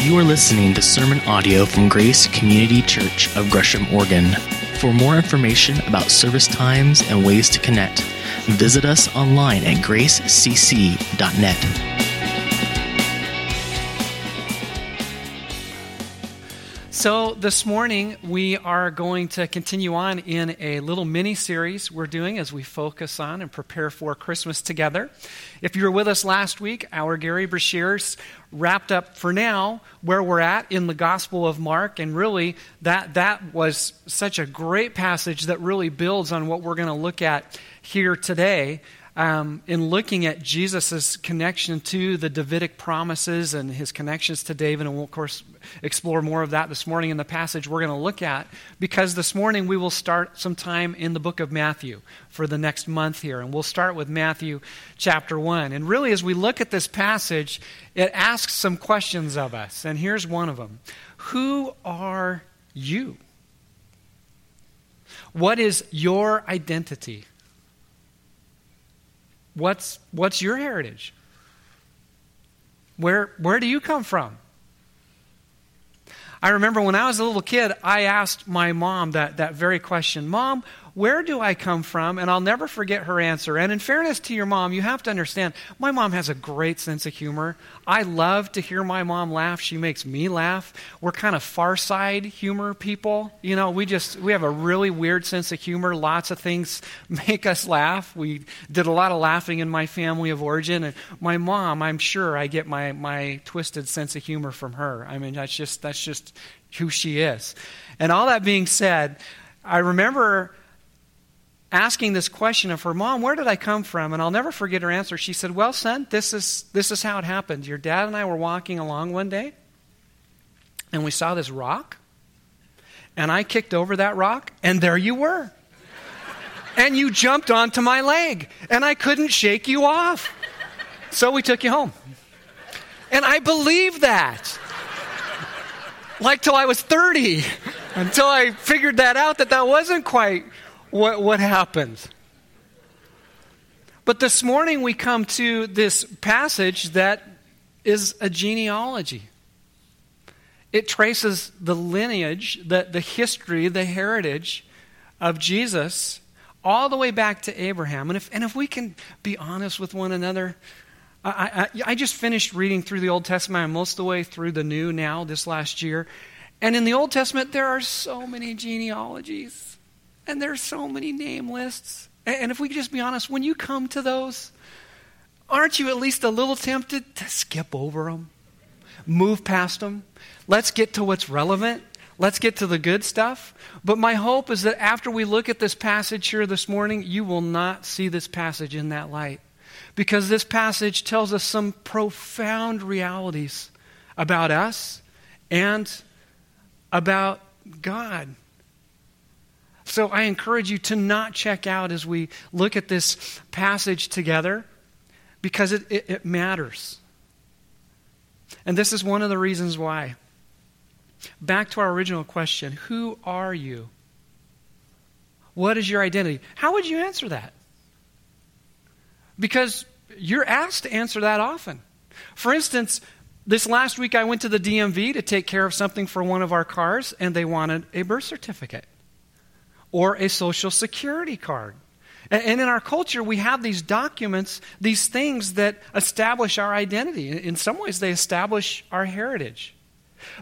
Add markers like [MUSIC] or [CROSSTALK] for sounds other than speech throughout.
You are listening to sermon audio from Grace Community Church of Gresham, Oregon. For more information about service times and ways to connect, visit us online at gracecc.net. So, this morning we are going to continue on in a little mini series we're doing as we focus on and prepare for Christmas together. If you were with us last week, our Gary Brashears wrapped up for now where we're at in the Gospel of Mark, and really that, that was such a great passage that really builds on what we're going to look at here today um, in looking at Jesus' connection to the Davidic promises and his connections to David. And we'll, of course, explore more of that this morning in the passage we're going to look at, because this morning we will start some time in the book of Matthew for the next month here. And we'll start with Matthew chapter 1. And really, as we look at this passage, it asks some questions of us. And here's one of them Who are you? What is your identity? What's, what's your heritage? Where, where do you come from? I remember when I was a little kid, I asked my mom that, that very question Mom, where do I come from? And I'll never forget her answer. And in fairness to your mom, you have to understand, my mom has a great sense of humor. I love to hear my mom laugh. She makes me laugh. We're kind of far side humor people. You know, we just, we have a really weird sense of humor. Lots of things [LAUGHS] make us laugh. We did a lot of laughing in my family of origin. And my mom, I'm sure I get my, my twisted sense of humor from her. I mean, that's just, that's just who she is. And all that being said, I remember asking this question of her mom, Where did I come from? And I'll never forget her answer. She said, Well, son, this is, this is how it happened. Your dad and I were walking along one day, and we saw this rock, and I kicked over that rock, and there you were. and you jumped onto my leg, and I couldn't shake you off. So we took you home. And I believed that. Like till I was 30, until I figured that out that that wasn't quite what, what happens. But this morning we come to this passage that is a genealogy. It traces the lineage, the, the history, the heritage of Jesus all the way back to Abraham. And if, and if we can be honest with one another, I, I, I just finished reading through the Old Testament. I'm most of the way through the New now, this last year. And in the Old Testament, there are so many genealogies. And there's so many name lists. And if we could just be honest, when you come to those, aren't you at least a little tempted to skip over them? Move past them? Let's get to what's relevant. Let's get to the good stuff. But my hope is that after we look at this passage here this morning, you will not see this passage in that light. Because this passage tells us some profound realities about us and about God. So I encourage you to not check out as we look at this passage together because it, it, it matters. And this is one of the reasons why. Back to our original question Who are you? What is your identity? How would you answer that? Because you're asked to answer that often. For instance, this last week I went to the DMV to take care of something for one of our cars, and they wanted a birth certificate or a social security card. And in our culture, we have these documents, these things that establish our identity. In some ways, they establish our heritage.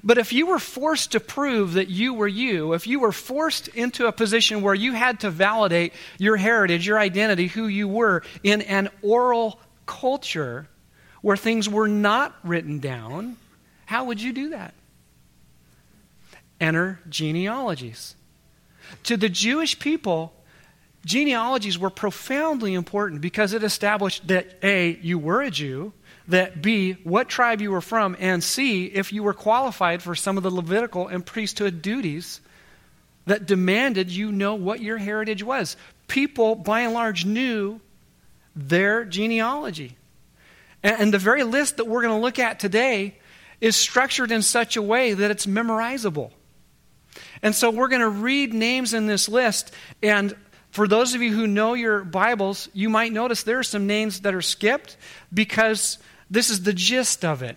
But if you were forced to prove that you were you, if you were forced into a position where you had to validate your heritage, your identity, who you were, in an oral culture where things were not written down, how would you do that? Enter genealogies. To the Jewish people, genealogies were profoundly important because it established that A, you were a Jew, that B, what tribe you were from, and C, if you were qualified for some of the Levitical and priesthood duties that demanded you know what your heritage was. People, by and large, knew their genealogy. And, the very list that we're going to look at today is structured in such a way that it's memorizable. And so we're going to read names in this list. And for those of you who know your Bibles, you might notice there are some names that are skipped because this is the gist of it.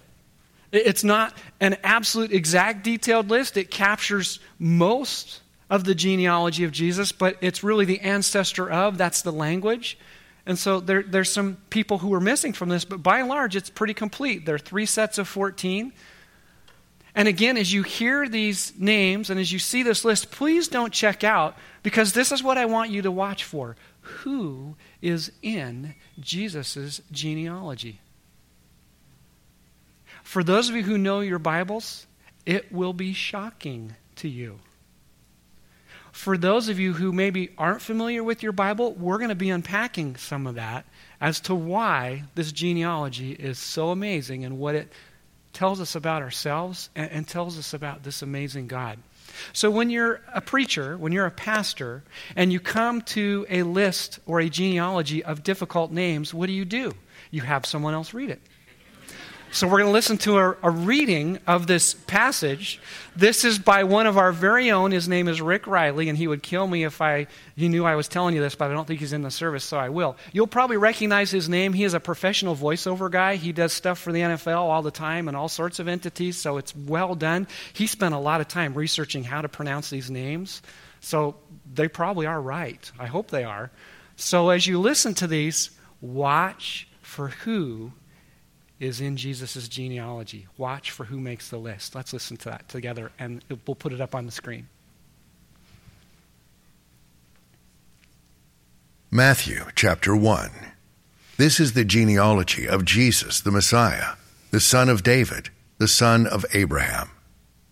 It's not an absolute exact detailed list. It captures most of the genealogy of Jesus, but it's really the ancestor of, that's the language. And so there, there's some people who are missing from this, but by and large, it's pretty complete. There are three sets of 14. And again, as you hear these names and as you see this list, please don't check out because this is what I want you to watch for. Who is in Jesus' genealogy? For those of you who know your Bibles, it will be shocking to you. For those of you who maybe aren't familiar with your Bible, we're going to be unpacking some of that as to why this genealogy is so amazing and what it tells us about ourselves and, and tells us about this amazing God. So, when you're a preacher, when you're a pastor, and you come to a list or a genealogy of difficult names, what do you do? You have someone else read it. So we're going to listen to a, a, reading of this passage. This is by one of our very own. His name is Rick Riley, and he would kill me if I he knew I was telling you this, but I don't think he's in the service, so I will. You'll probably recognize his name. He is a professional voiceover guy. He does stuff for the NFL all the time and all sorts of entities, so it's well done. He spent a lot of time researching how to pronounce these names, so they probably are right. I hope they are. So as you listen to these, watch for who is in Jesus' genealogy. Watch for who makes the list. Let's listen to that together, and we'll put it up on the screen. Matthew chapter 1. This is the genealogy of Jesus, the Messiah, the son of David, the son of Abraham.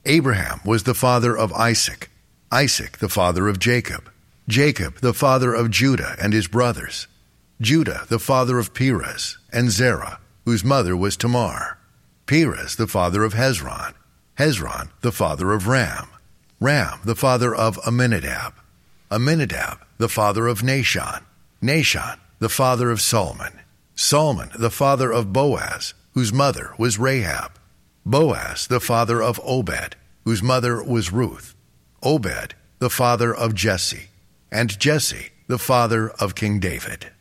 Abraham was the father of Isaac, Isaac the father of Jacob, Jacob the father of Judah and his brothers, Judah the father of Perez and Zerah whose mother was Tamar, Perez the father of Hezron, Hezron the father of Ram, Ram the father of Amminadab, Amminadab the father of Nahshon, Nahshon the father of Salmon, Salmon the father of Boaz, whose mother was Rahab, Boaz the father of Obed, whose mother was Ruth, Obed the father of Jesse, and Jesse the father of King David.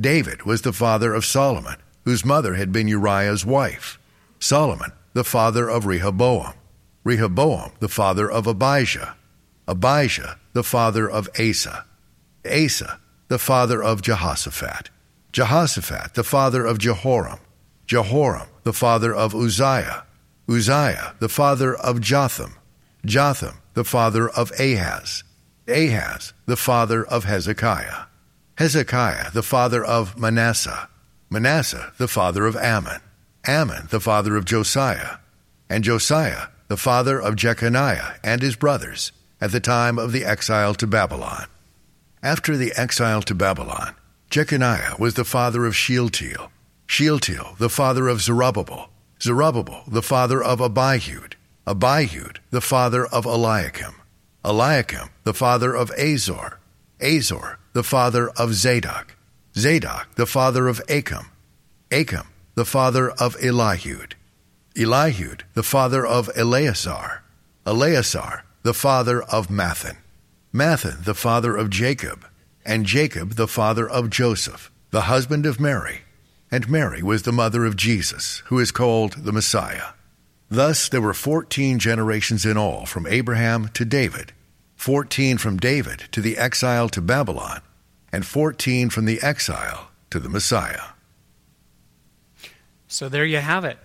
David was the father of Solomon, whose mother had been Uriah's wife, Solomon, the father of Rehoboam, Rehoboam, the father of Abijah, Abijah, the father of Asa, Asa, the father of Jehoshaphat, Jehoshaphat, the father of Jehoram, Jehoram, the father of Uzziah, Uzziah, the father of Jotham, Jotham, the father of Ahaz, Ahaz, the father of Hezekiah, Hezekiah, the father of Manasseh, Manasseh the father of Amon, Amon, the father of Josiah, and Josiah the father of Jeconiah and his brothers at the time of the exile to Babylon. After the exile to Babylon, Jeconiah was the father of Shealtiel, Shealtiel the father of Zerubbabel, Zerubbabel the father of Abihud, Abihud the father of Eliakim, Eliakim the father of Azor, Azor the father of Zadok, Zadok, the father of Achim, Achim, the father of Elihud, Elihud, the father of Eleazar, Eleazar, the father of Matthan, Matthan, the father of Jacob, and Jacob, the father of Joseph, the husband of Mary, and Mary was the mother of Jesus, who is called the Messiah. Thus there were fourteen generations in all from Abraham to David, fourteen from David to the exile to Babylon, and 14 from the exile to the Messiah. So there you have it.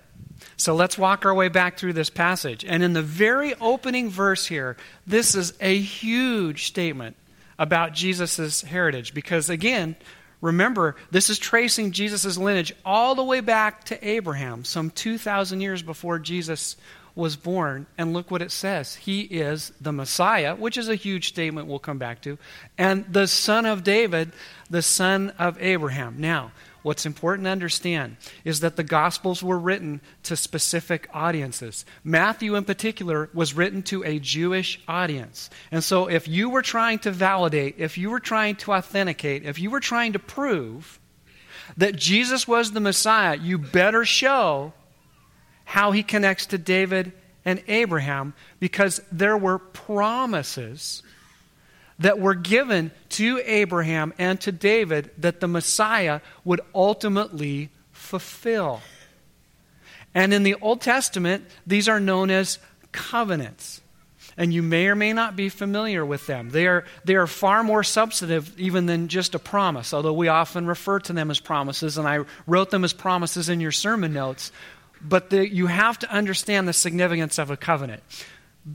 So let's walk our way back through this passage. And in the very opening verse here, this is a huge statement about Jesus' heritage. Because again, remember, this is tracing Jesus' lineage all the way back to Abraham, some 2,000 years before Jesus was born, and look what it says. He is the Messiah, which is a huge statement we'll come back to, and the son of David, the son of Abraham. Now, what's important to understand is that the Gospels were written to specific audiences. Matthew, in particular, was written to a Jewish audience. And so, if you were trying to validate, if you were trying to authenticate, if you were trying to prove that Jesus was the Messiah, you better show how he connects to David and Abraham because there were promises that were given to Abraham and to David that the Messiah would ultimately fulfill. And in the Old Testament, these are known as covenants. And you may or may not be familiar with them. They are, they are far more substantive even than just a promise, although we often refer to them as promises, and I wrote them as promises in your sermon notes. But the, you have to understand the significance of a covenant.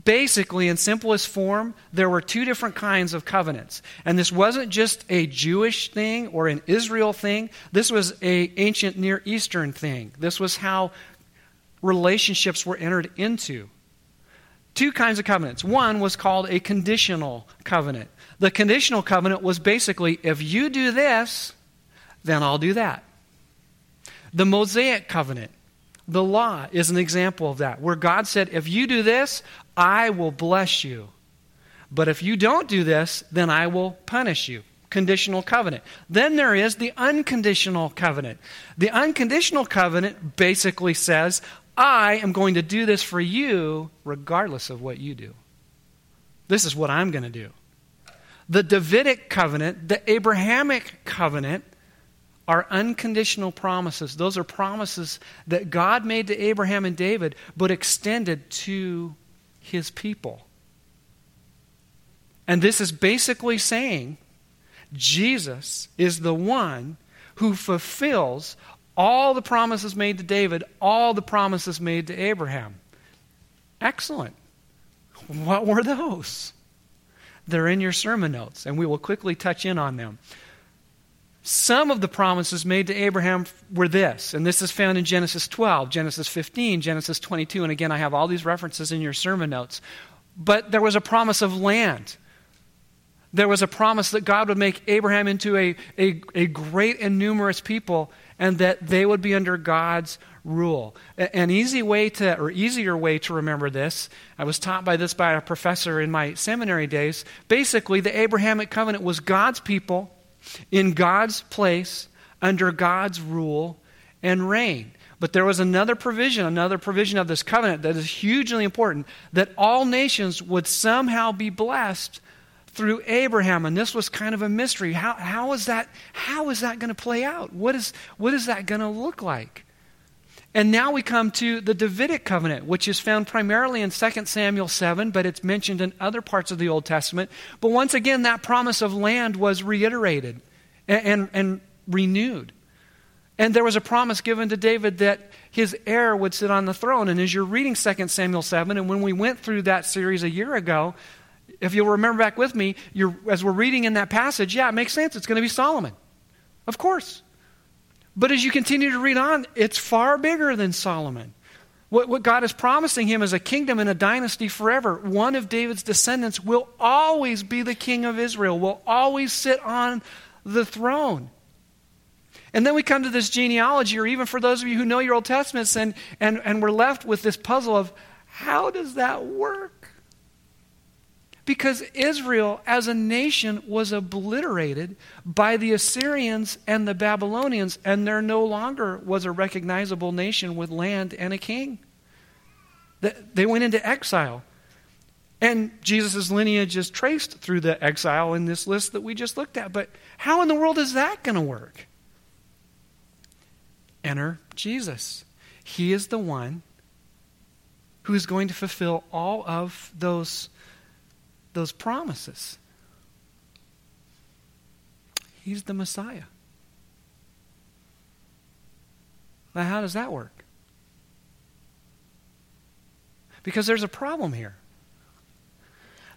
Basically, in simplest form, there were two different kinds of covenants. And this wasn't just a Jewish thing or an Israel thing. This was a ancient Near Eastern thing. This was how relationships were entered into. Two kinds of covenants. One was called a conditional covenant. The conditional covenant was basically if you do this, then I'll do that. The Mosaic covenant the law is an example of that, where God said, If you do this, I will bless you. But if you don't do this, then I will punish you. Conditional covenant. Then there is the unconditional covenant. The unconditional covenant basically says, I am going to do this for you regardless of what you do. This is what I'm going to do. The Davidic covenant, the Abrahamic covenant, are unconditional promises. Those are promises that God made to Abraham and David, but extended to his people. And this is basically saying Jesus is the one who fulfills all the promises made to David, all the promises made to Abraham. Excellent. What were those? They're in your sermon notes, and we will quickly touch in on them. Some of the promises made to Abraham were this, and this is found in Genesis 12, Genesis 15, Genesis 22, and again, I have all these references in your sermon notes. But there was a promise of land. There was a promise that God would make Abraham into a, a, a great and numerous people, and that they would be under God's rule. An easy way to, or easier way to remember this, I was taught by this by a professor in my seminary days. Basically, the Abrahamic covenant was God's people in God's place, under God's rule and reign. But there was another provision, another provision of this covenant that is hugely important that all nations would somehow be blessed through Abraham. And this was kind of a mystery. How, how, is, that, how is that going to play out? What is, what is that going to look like? And now we come to the Davidic covenant, which is found primarily in 2 Samuel 7, but it's mentioned in other parts of the Old Testament. But once again, that promise of land was reiterated and, and, and renewed. And there was a promise given to David that his heir would sit on the throne. And as you're reading 2 Samuel 7, and when we went through that series a year ago, if you'll remember back with me, as we're reading in that passage, yeah, it makes sense. It's going to be Solomon. Of course. But as you continue to read on, it's far bigger than Solomon. What, what God is promising him is a kingdom and a dynasty forever. One of David's descendants will always be the king of Israel, will always sit on the throne. And then we come to this genealogy, or even for those of you who know your Old Testaments, and, and, and we're left with this puzzle of how does that work? Because Israel as a nation was obliterated by the Assyrians and the Babylonians, and there no longer was a recognizable nation with land and a king. They went into exile. And Jesus' lineage is traced through the exile in this list that we just looked at. But how in the world is that going to work? Enter Jesus. He is the one who is going to fulfill all of those those promises. He's the Messiah. Now, how does that work? Because there's a problem here.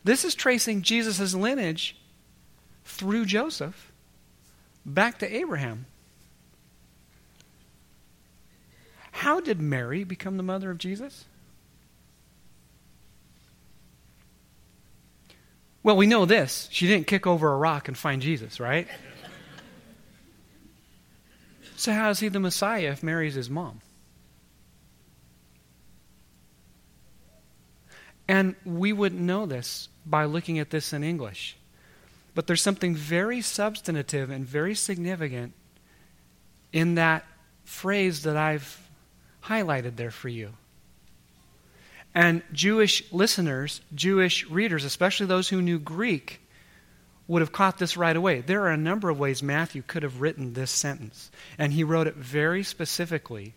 This is tracing Jesus' lineage through Joseph back to Abraham. How did Mary become the mother of Jesus? Well, we know this. She didn't kick over a rock and find Jesus, right? so, how is he the Messiah if Mary's his mom? And we wouldn't know this by looking at this in English. But there's something very substantive and very significant in that phrase that I've highlighted there for you. And Jewish listeners, Jewish readers, especially those who knew Greek, would have caught this right away. There are a number of ways Matthew could have written this sentence, and he wrote it very specifically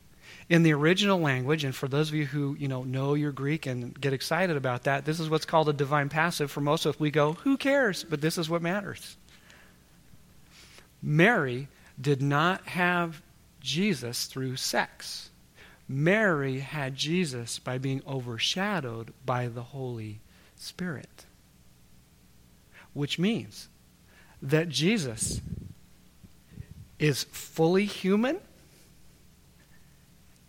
in the original language, and for those of you who you know know your Greek and get excited about that, this is what's called a divine passive. For most of us, we go, "Who cares?" But this is what matters. Mary did not have Jesus through sex. Mary had Jesus by being overshadowed by the Holy Spirit. Which means that Jesus is fully human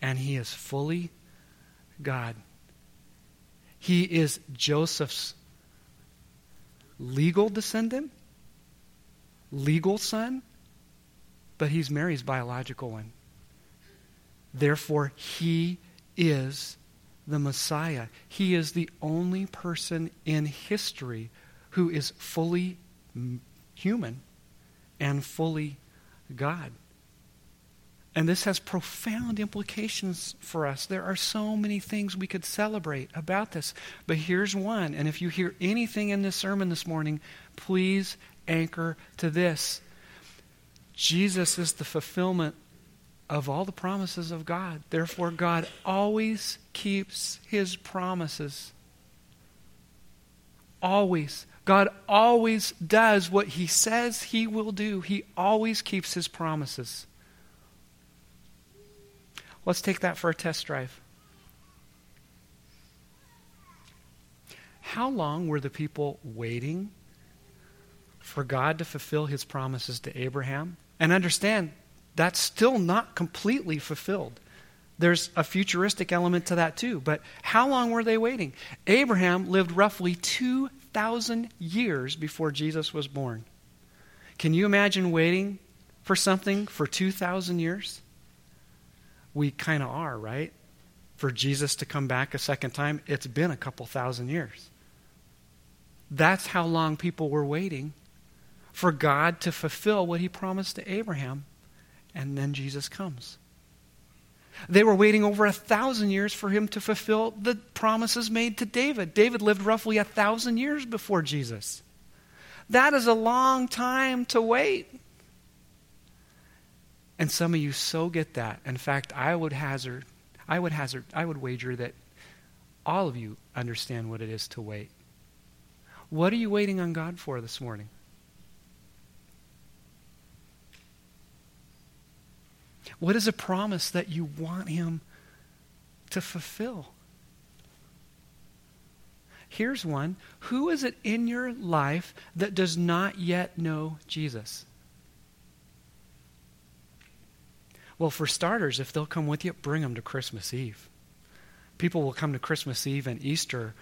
and he is fully God. He is Joseph's legal descendant, legal son, but he's Mary's biological one. Therefore, he is the Messiah. He is the only person in history who is fully human and fully God. And this has profound implications for us. There are so many things we could celebrate about this. But here's one. And if you hear anything in this sermon this morning, please anchor to this Jesus is the fulfillment of all the promises of God. Therefore, God always keeps his promises. Always. God always does what he says he will do. He always keeps his promises. Let's take that for a test drive. How long were the people waiting for God to fulfill his promises to Abraham? And understand, that's still not completely fulfilled. There's a futuristic element to that too. But how long were they waiting? Abraham lived roughly 2,000 years before Jesus was born. Can you imagine waiting for something for 2,000 years? we kind of are, right? For Jesus to come back a second time, it's been a couple thousand years. That's how long people were waiting for God to fulfill what he promised to Abraham, and then Jesus comes. They were waiting over a thousand years for him to fulfill the promises made to David. David lived roughly a thousand years before Jesus. That is a long time to wait. And some of you so get that. In fact, I would hazard, I would hazard, I would wager that all of you understand what it is to wait. What are you waiting on God for this morning? What is a promise that you want Him to fulfill? Here's one. Who is it in your life that does not yet know Jesus? Well, for starters, if they'll come with you, bring them to Christmas Eve. People will come to Christmas Eve and Easter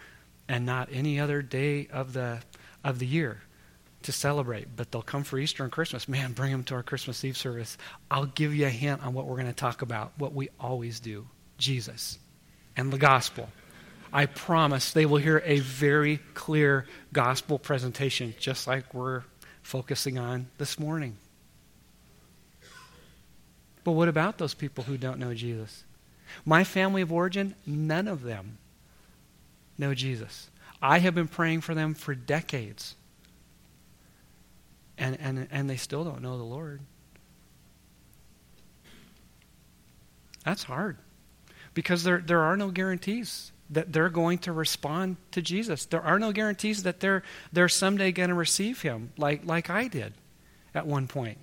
and not any other day of the, of the year to celebrate, but they'll come for Easter and Christmas. Man, bring them to our Christmas Eve service. I'll give you a hint on what we're going to talk about, what we always do Jesus and the gospel. I promise they will hear a very clear gospel presentation, just like we're focusing on this morning. But what about those people who don't know Jesus? My family of origin, none of them know Jesus. I have been praying for them for decades. And, and, and they still don't know the Lord. That's hard. Because there, there are no guarantees that they're going to respond to Jesus. There are no guarantees that they're, they're someday going to receive him like, like I did at one point.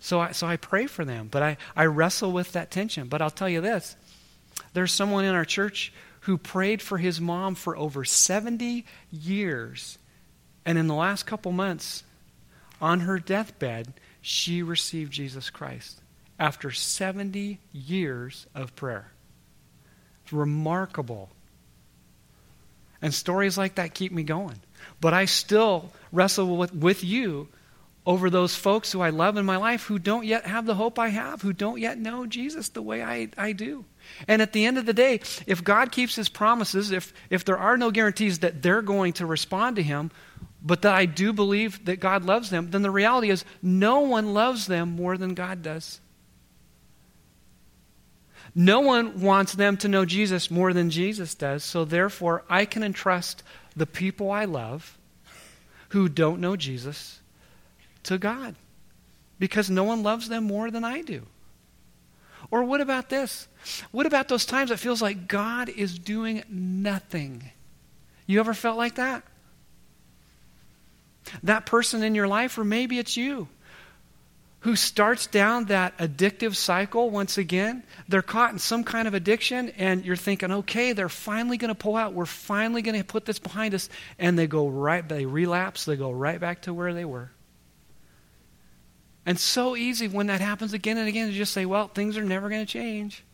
So I, so I pray for them, but I, I wrestle with that tension. But I'll tell you this there's someone in our church who prayed for his mom for over 70 years. And in the last couple months, on her deathbed, she received Jesus Christ after 70 years of prayer. It's remarkable. And stories like that keep me going. But I still wrestle with, with you over those folks who I love in my life who don't yet have the hope I have, who don't yet know Jesus the way I, I do. And at the end of the day, if God keeps his promises, if, if there are no guarantees that they're going to respond to him, but that I do believe that God loves them, then the reality is no one loves them more than God does. No one wants them to know Jesus more than Jesus does, so therefore I can entrust the people I love who don't know Jesus to God because no one loves them more than I do. Or what about this? What about those times it feels like God is doing nothing? You ever felt like that? That person in your life, or maybe it's you, who starts down that addictive cycle once again. They're caught in some kind of addiction, and you're thinking, okay, they're finally going to pull out. We're finally going to put this behind us. And they go right, they relapse, they go right back to where they were. And so easy when that happens again and again to just say, well, things are never going to change.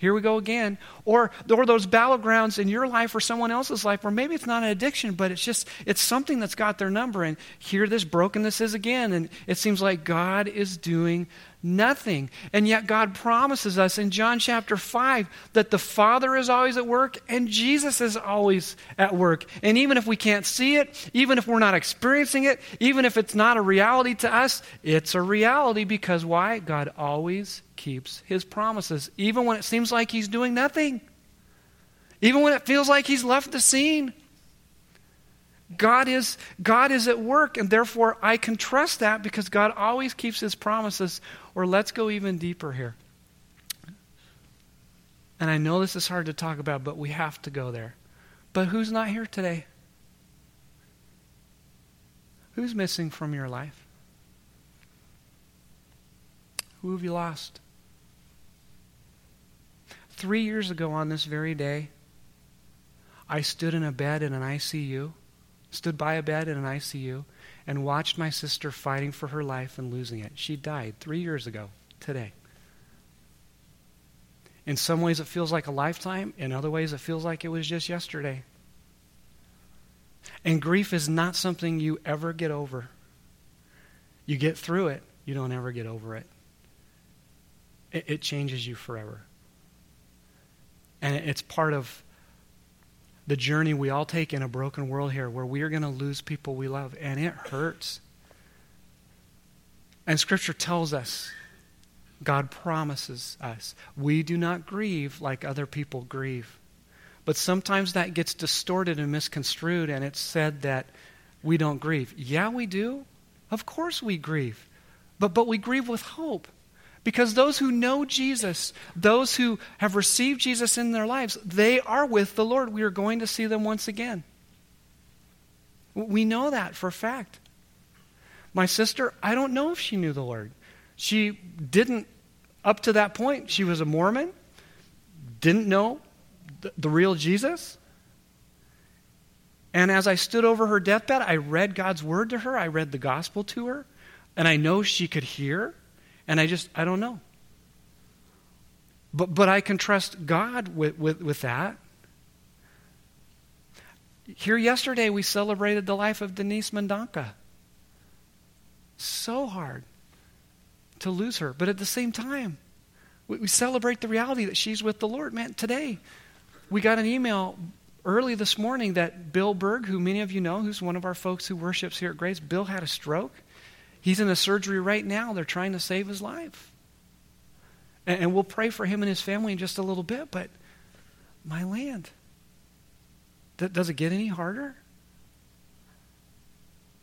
Here we go again. Or, or those battlegrounds in your life or someone else's life where maybe it's not an addiction, but it's just, it's something that's got their number. And here this brokenness is again. And it seems like God is doing nothing. And yet God promises us in John chapter 5 that the Father is always at work and Jesus is always at work. And even if we can't see it, even if we're not experiencing it, even if it's not a reality to us, it's a reality because why? God always keeps his promises, even when it seems like he's doing nothing. Even when it feels like he's left the scene. God is, God is at work, and therefore I can trust that because God always keeps his promises. Or let's go even deeper here. And I know this is hard to talk about, but we have to go there. But who's not here today? Who's missing from your life? Who have you lost? Three years ago on this very day, I stood in a bed in an ICU stood by a bed in an ICU, and watched my sister fighting for her life and losing it. She died three years ago today. In some ways, it feels like a lifetime. In other ways, it feels like it was just yesterday. And grief is not something you ever get over. You get through it, you don't ever get over it. It, it changes you forever. And it's part of the journey we all take in a broken world here where we are going to lose people we love, and it hurts. And Scripture tells us, God promises us, we do not grieve like other people grieve. But sometimes that gets distorted and misconstrued, and it's said that we don't grieve. Yeah, we do. Of course we grieve. But, but we grieve with hope. Because those who know Jesus, those who have received Jesus in their lives, they are with the Lord. We are going to see them once again. We know that for a fact. My sister, I don't know if she knew the Lord. She didn't, up to that point, she was a Mormon, didn't know the, the real Jesus. And as I stood over her deathbed, I read God's word to her, I read the gospel to her, and I know she could hear. And I just, I don't know. But, but I can trust God with, with, with that. Here yesterday, we celebrated the life of Denise Mandanka. So hard to lose her. But at the same time, we, we celebrate the reality that she's with the Lord. Man, today, we got an email early this morning that Bill Berg, who many of you know, who's one of our folks who worships here at Grace, Bill had a stroke. He's in a surgery right now. They're trying to save his life. And, and we'll pray for him and his family in just a little bit, but my land. Th- does it get any harder?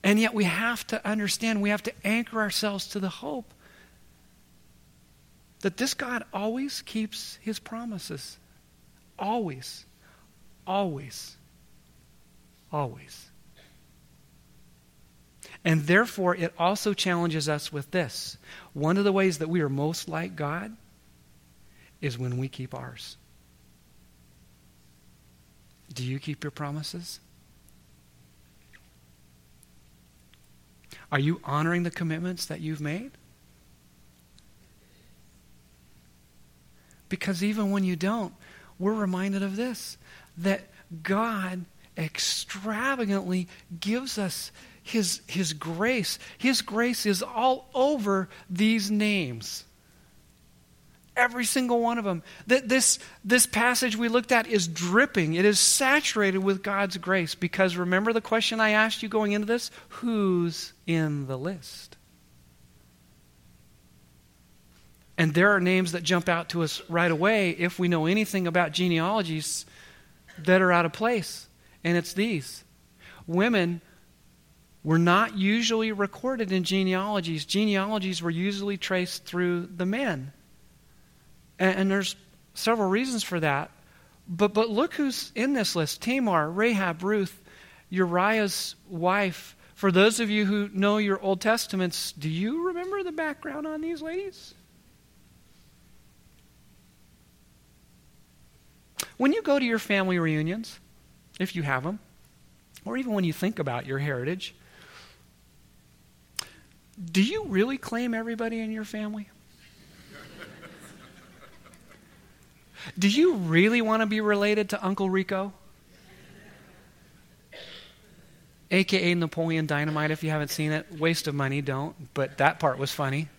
And yet we have to understand, we have to anchor ourselves to the hope that this God always keeps his promises. Always. Always. Always. And therefore, it also challenges us with this. One of the ways that we are most like God is when we keep ours. Do you keep your promises? Are you honoring the commitments that you've made? Because even when you don't, we're reminded of this that God extravagantly gives us his, his grace. His grace is all over these names. Every single one of them. This, this passage we looked at is dripping, it is saturated with God's grace. Because remember the question I asked you going into this? Who's in the list? And there are names that jump out to us right away if we know anything about genealogies that are out of place. And it's these women were not usually recorded in genealogies. Genealogies were usually traced through the men. And, and there's several reasons for that. But, but look who's in this list Tamar, Rahab, Ruth, Uriah's wife. For those of you who know your Old Testaments, do you remember the background on these ladies? When you go to your family reunions, if you have them, or even when you think about your heritage, do you really claim everybody in your family? Do you really want to be related to Uncle Rico? AKA Napoleon Dynamite, if you haven't seen it. Waste of money, don't. But that part was funny.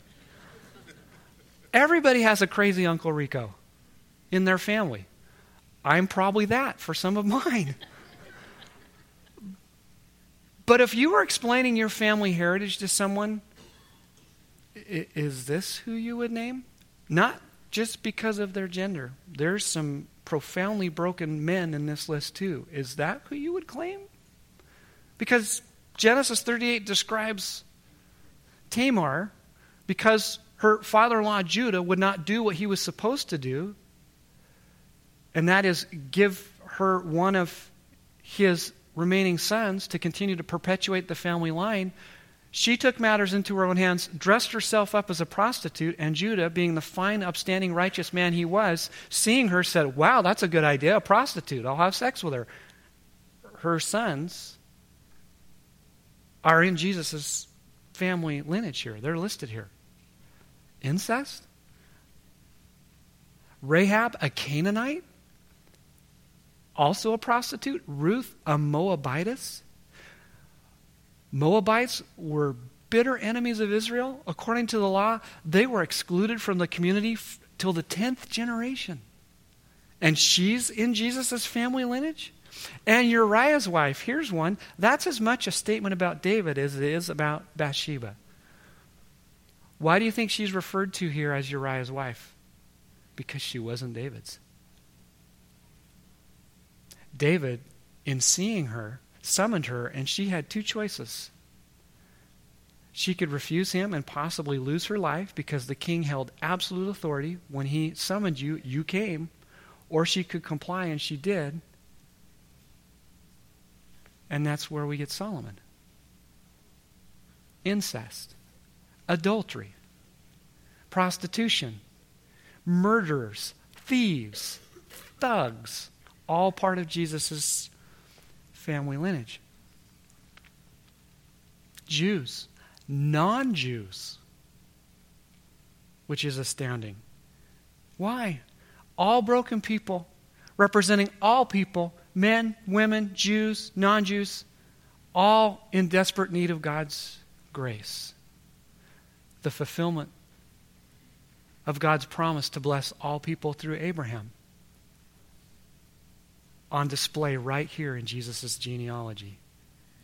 Everybody has a crazy Uncle Rico in their family. I'm probably that for some of mine. But if you were explaining your family heritage to someone, is this who you would name? Not just because of their gender. There's some profoundly broken men in this list too. Is that who you would claim? Because Genesis 38 describes Tamar because her father in law Judah would not do what he was supposed to do, and that is give her one of his remaining sons to continue to perpetuate the family line. She took matters into her own hands, dressed herself up as a prostitute, and Judah, being the fine, upstanding, righteous man he was, seeing her, said, Wow, that's a good idea, a prostitute. I'll have sex with her. Her sons are in Jesus' family lineage here. They're listed here. Incest? Rahab, a Canaanite? Also a prostitute? Ruth, a Moabitess? Moabites were bitter enemies of Israel. According to the law, they were excluded from the community f- till the 10th generation. And she's in Jesus' family lineage? And Uriah's wife, here's one. That's as much a statement about David as it is about Bathsheba. Why do you think she's referred to here as Uriah's wife? Because she wasn't David's. David, in seeing her, summoned her, and she had two choices. She could refuse him and possibly lose her life because the king held absolute authority. When he summoned you, you came. Or she could comply, and she did. And that's where we get Solomon incest, adultery, prostitution, murderers, thieves, thugs, all part of Jesus' family lineage. Jews, non Jews, which is astounding. Why? All broken people, representing all people men, women, Jews, non Jews, all in desperate need of God's grace. The fulfillment of God's promise to bless all people through Abraham. On display right here in Jesus' genealogy,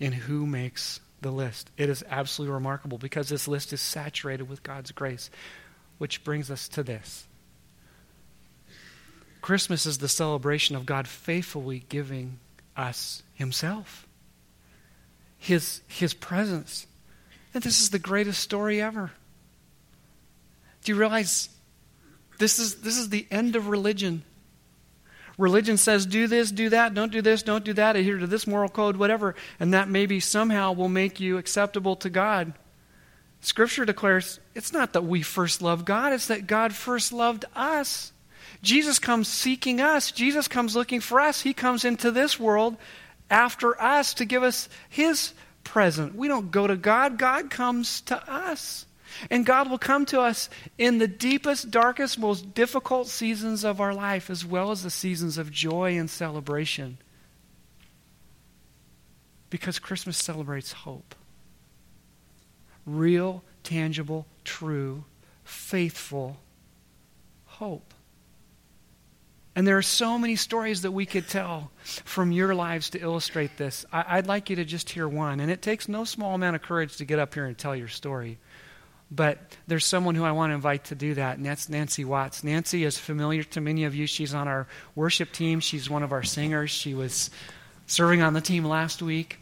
in who makes the list. It is absolutely remarkable because this list is saturated with God's grace, which brings us to this. Christmas is the celebration of God faithfully giving us Himself, His, His presence. And this is the greatest story ever. Do you realize this is, this is the end of religion? Religion says, do this, do that, don't do this, don't do that, adhere to this moral code, whatever, and that maybe somehow will make you acceptable to God. Scripture declares it's not that we first love God, it's that God first loved us. Jesus comes seeking us. Jesus comes looking for us. He comes into this world after us to give us His present. We don't go to God, God comes to us. And God will come to us in the deepest, darkest, most difficult seasons of our life, as well as the seasons of joy and celebration. Because Christmas celebrates hope real, tangible, true, faithful hope. And there are so many stories that we could tell from your lives to illustrate this. I, would like you to just hear one. And it takes no small amount of courage to get up here and tell your story. But there's someone who I want to invite to do that, and that's Nancy Watts. Nancy is familiar to many of you. She's on our worship team, she's one of our singers. She was serving on the team last week.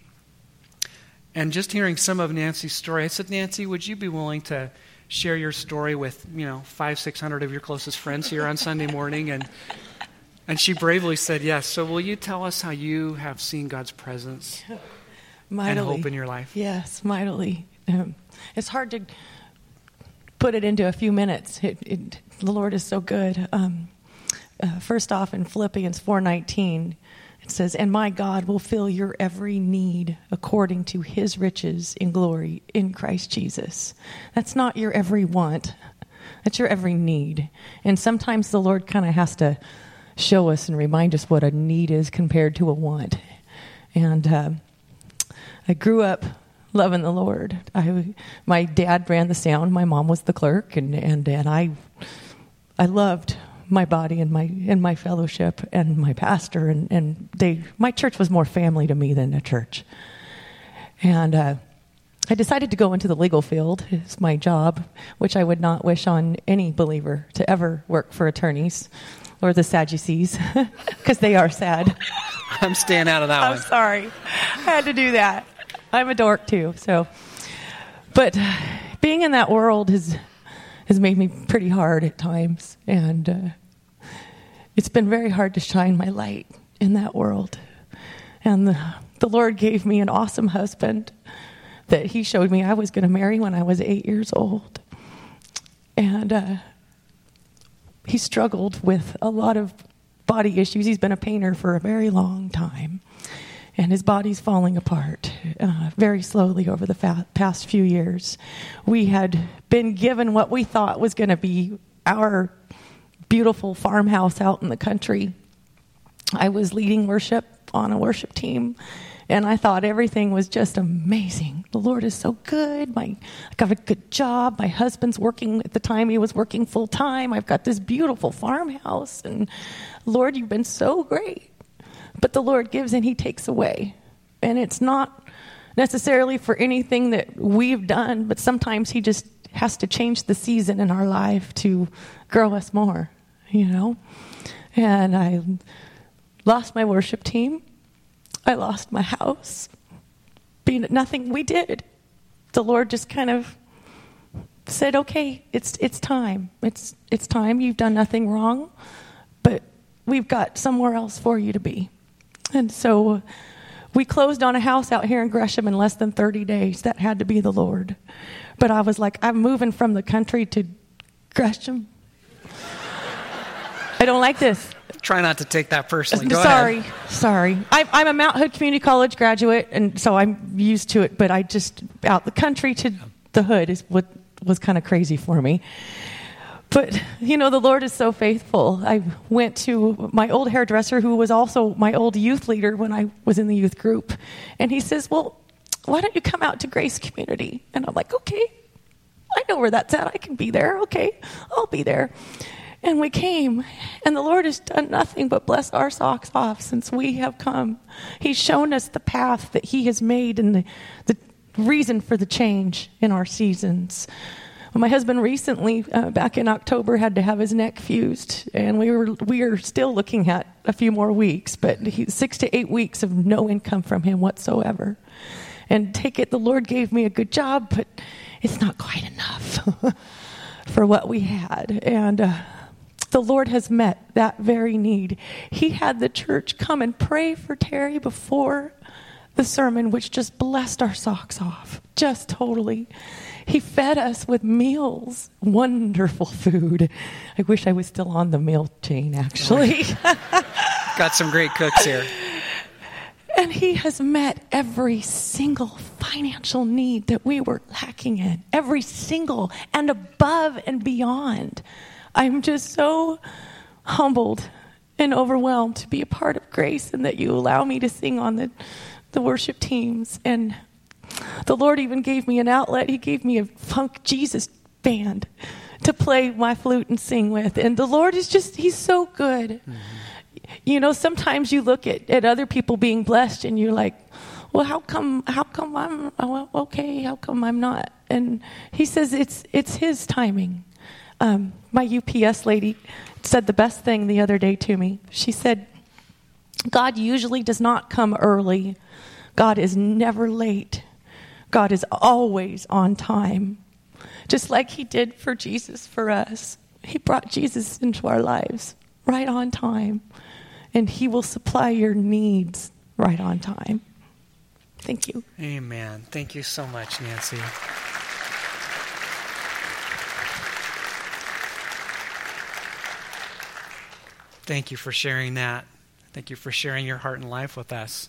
And just hearing some of Nancy's story, I said, Nancy, would you be willing to share your story with, you know, five, six hundred of your closest friends here on Sunday morning. And, and she bravely said yes. So will you tell us how you have seen God's presence [LAUGHS] mightily. and hope in your life? Yes, mightily. Um, it's hard to put it into a few minutes. It, it, the Lord is so good. Um, uh, first off, in Philippians 4:19, it says, "And my God will fill your every need according to His riches in glory in Christ Jesus." That's not your every want; that's your every need. And sometimes the Lord kind of has to show us and remind us what a need is compared to a want. And uh, I grew up loving the Lord. I, my dad ran the sound. My mom was the clerk, and and and I, I loved my body and my and my fellowship and my pastor and and they my church was more family to me than a church. And uh, I decided to go into the legal field. It's my job, which I would not wish on any believer to ever work for attorneys or the Sadducees, [LAUGHS] because they are sad. I'm staying out of that I'm one. sorry. I had to do that. [LAUGHS] I'm a dork too, so. But being in that world has has made me pretty hard at times, and uh, it's been very hard to shine my light in that world. And the, the Lord gave me an awesome husband that He showed me I was going to marry when I was eight years old, and uh, he struggled with a lot of body issues. He's been a painter for a very long time and his body's falling apart uh, very slowly over the fa- past few years. We had been given what we thought was going to be our beautiful farmhouse out in the country. I was leading worship on a worship team, and I thought everything was just amazing. The Lord is so good. My, I got a good job. My husband's working at the time; he was working full time. I've got this beautiful farmhouse, and Lord, you've been so great. But the Lord gives and He takes away. And it's not necessarily for anything that we've done, but sometimes He just has to change the season in our life to grow us more, you know? And I lost my worship team. I lost my house. Being nothing we did. The Lord just kind of said, "Okay, it's it's time. It's it's time. You've done nothing wrong, but we've got somewhere else for you to be." [LAUGHS] And so we closed on a house out here in Gresham in less than 30 days. That had to be the Lord. But I was like, I'm moving from the country to Gresham. [LAUGHS] I don't like this. Try not to take that personally. Go sorry, ahead. sorry. I, I'm a Mount Hood Community College graduate, and so I'm used to it. But I just out the country to the hood is what was kind of crazy for me. But you know, the Lord is so faithful. I went to my old hairdresser, who was also my old youth leader when I was in the youth group, and he says, "Well, why don't you come out to Grace Community?" And I'm like, "Okay, I know where that's at. I can be there. Okay, I'll be there." And we came, and the Lord has done nothing but bless our socks off since we have come. He's shown us the path that He has made and the, the reason for the change in our seasons. My husband recently, uh, back in October, had to have his neck fused, and we were we are still looking at a few more weeks, but he, six to eight weeks of no income from him whatsoever. And take it, the Lord gave me a good job, but it's not quite enough [LAUGHS] for what we had, and. Uh, the Lord has met that very need. He had the church come and pray for Terry before the sermon, which just blessed our socks off, just totally. He fed us with meals, wonderful food. I wish I was still on the meal chain, actually. [LAUGHS] Got some great cooks here. and He has met every single financial need that we were lacking in, every single and above and beyond. I'm just so humbled and overwhelmed to be a part of Grace and that you allow me to sing on the, the worship teams. And the Lord even gave me an outlet. He gave me a funk Jesus band to play my flute and sing with. And the Lord is just, He's so good. Mm-hmm. You know, sometimes you look at, at other people being blessed and you're like, well, how come, how come I'm, okay, how come I'm not? And He says it's, it's His timing. Um, my UPS lady said the best thing the other day to me. She said, God usually does not come early, God is never late, God is always on time. just like He did for Jesus for us. He brought Jesus into our lives right on time, and He will supply your needs right on time. Thank you. Amen. Thank you so much, Nancy. Thank you for sharing that. Thank you for sharing your heart and life with us.